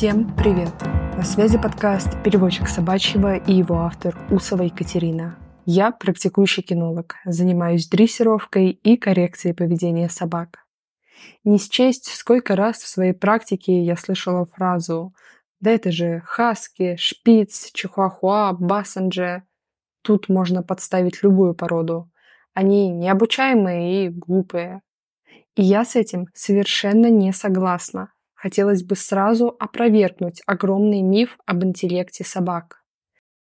Всем привет! На связи подкаст «Переводчик собачьего» и его автор Усова Екатерина. Я практикующий кинолог, занимаюсь дрессировкой и коррекцией поведения собак. Не счесть, сколько раз в своей практике я слышала фразу «Да это же хаски, шпиц, чихуахуа, бассендже». Тут можно подставить любую породу. Они необучаемые и глупые. И я с этим совершенно не согласна. Хотелось бы сразу опровергнуть огромный миф об интеллекте собак.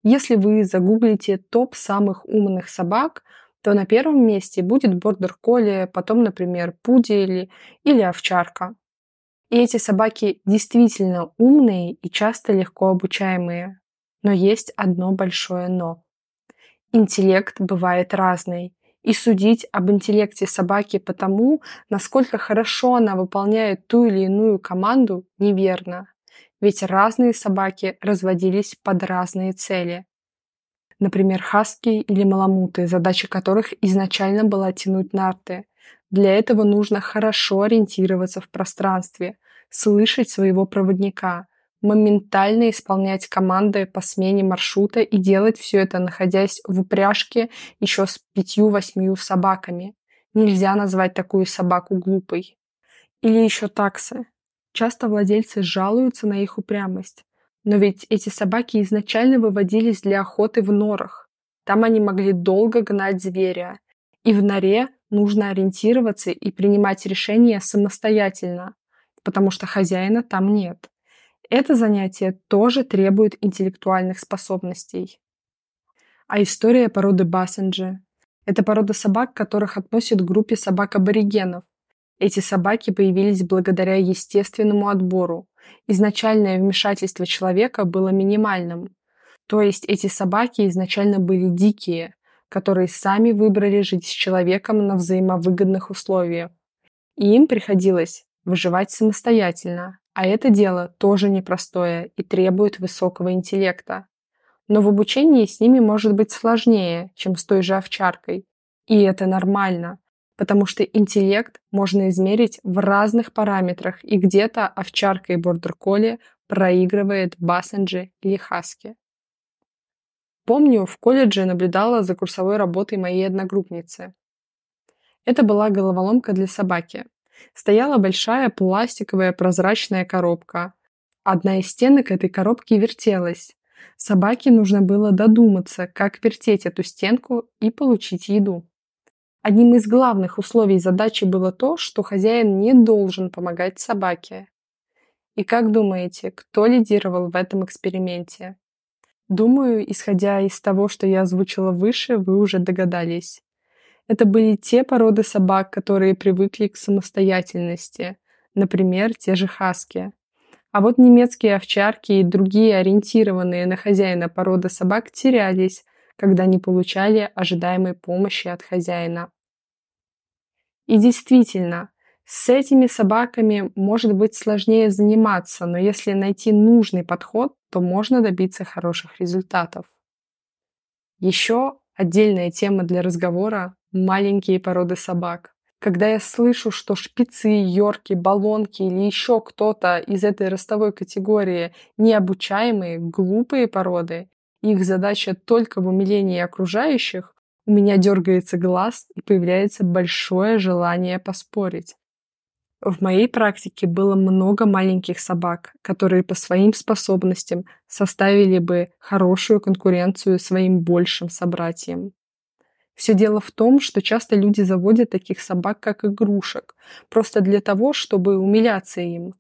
Если вы загуглите топ самых умных собак, то на первом месте будет бордер-колли, потом, например, пудель или овчарка. И эти собаки действительно умные и часто легко обучаемые. Но есть одно большое «но». Интеллект бывает разный, и судить об интеллекте собаки по тому, насколько хорошо она выполняет ту или иную команду, неверно. Ведь разные собаки разводились под разные цели. Например, хаски или маламуты, задача которых изначально была тянуть нарты. Для этого нужно хорошо ориентироваться в пространстве, слышать своего проводника, моментально исполнять команды по смене маршрута и делать все это, находясь в упряжке еще с пятью-восьмию собаками. Нельзя назвать такую собаку глупой. Или еще таксы. Часто владельцы жалуются на их упрямость. Но ведь эти собаки изначально выводились для охоты в норах. Там они могли долго гнать зверя. И в норе нужно ориентироваться и принимать решения самостоятельно, потому что хозяина там нет. Это занятие тоже требует интеллектуальных способностей. А история породы Бассенджи – это порода собак, которых относят к группе собак-аборигенов. Эти собаки появились благодаря естественному отбору. Изначальное вмешательство человека было минимальным. То есть эти собаки изначально были дикие, которые сами выбрали жить с человеком на взаимовыгодных условиях. И им приходилось выживать самостоятельно, а это дело тоже непростое и требует высокого интеллекта. Но в обучении с ними может быть сложнее, чем с той же овчаркой. И это нормально, потому что интеллект можно измерить в разных параметрах, и где-то овчарка и бордер-колли проигрывает бассенджи или хаски. Помню, в колледже наблюдала за курсовой работой моей одногруппницы. Это была головоломка для собаки стояла большая пластиковая прозрачная коробка. Одна из стенок этой коробки вертелась. Собаке нужно было додуматься, как вертеть эту стенку и получить еду. Одним из главных условий задачи было то, что хозяин не должен помогать собаке. И как думаете, кто лидировал в этом эксперименте? Думаю, исходя из того, что я озвучила выше, вы уже догадались. Это были те породы собак, которые привыкли к самостоятельности, например, те же хаски. А вот немецкие овчарки и другие ориентированные на хозяина породы собак терялись, когда не получали ожидаемой помощи от хозяина. И действительно, с этими собаками может быть сложнее заниматься, но если найти нужный подход, то можно добиться хороших результатов. Еще отдельная тема для разговора маленькие породы собак. Когда я слышу, что шпицы, йорки, баллонки или еще кто-то из этой ростовой категории необучаемые, глупые породы, их задача только в умилении окружающих, у меня дергается глаз и появляется большое желание поспорить. В моей практике было много маленьких собак, которые по своим способностям составили бы хорошую конкуренцию своим большим собратьям. Все дело в том, что часто люди заводят таких собак как игрушек, просто для того, чтобы умиляться им.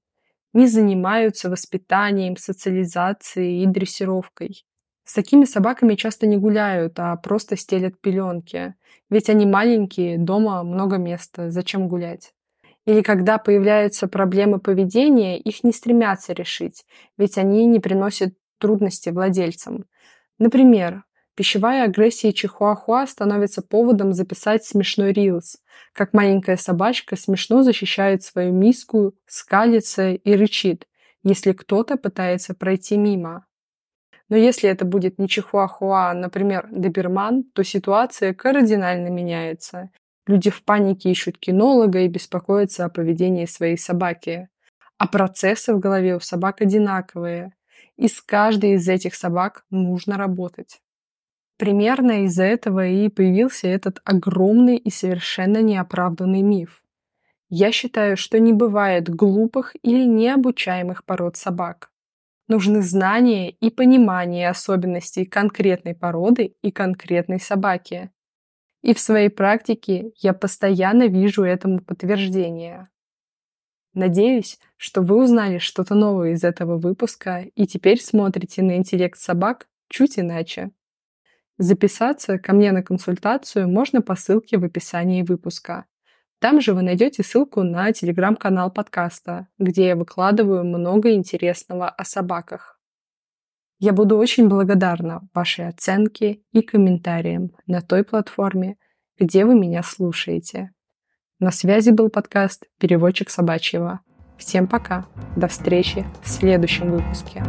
Не занимаются воспитанием, социализацией и дрессировкой. С такими собаками часто не гуляют, а просто стелят пеленки. Ведь они маленькие, дома много места, зачем гулять? Или когда появляются проблемы поведения, их не стремятся решить, ведь они не приносят трудности владельцам. Например, Пищевая агрессия чихуахуа становится поводом записать смешной рилс, как маленькая собачка смешно защищает свою миску, скалится и рычит, если кто-то пытается пройти мимо. Но если это будет не чихуахуа, а, например, доберман, то ситуация кардинально меняется. Люди в панике ищут кинолога и беспокоятся о поведении своей собаки. А процессы в голове у собак одинаковые, и с каждой из этих собак нужно работать. Примерно из-за этого и появился этот огромный и совершенно неоправданный миф. Я считаю, что не бывает глупых или необучаемых пород собак. Нужны знания и понимание особенностей конкретной породы и конкретной собаки. И в своей практике я постоянно вижу этому подтверждение. Надеюсь, что вы узнали что-то новое из этого выпуска и теперь смотрите на интеллект собак чуть иначе. Записаться ко мне на консультацию можно по ссылке в описании выпуска. Там же вы найдете ссылку на телеграм-канал подкаста, где я выкладываю много интересного о собаках. Я буду очень благодарна вашей оценке и комментариям на той платформе, где вы меня слушаете. На связи был подкаст «Переводчик собачьего». Всем пока. До встречи в следующем выпуске.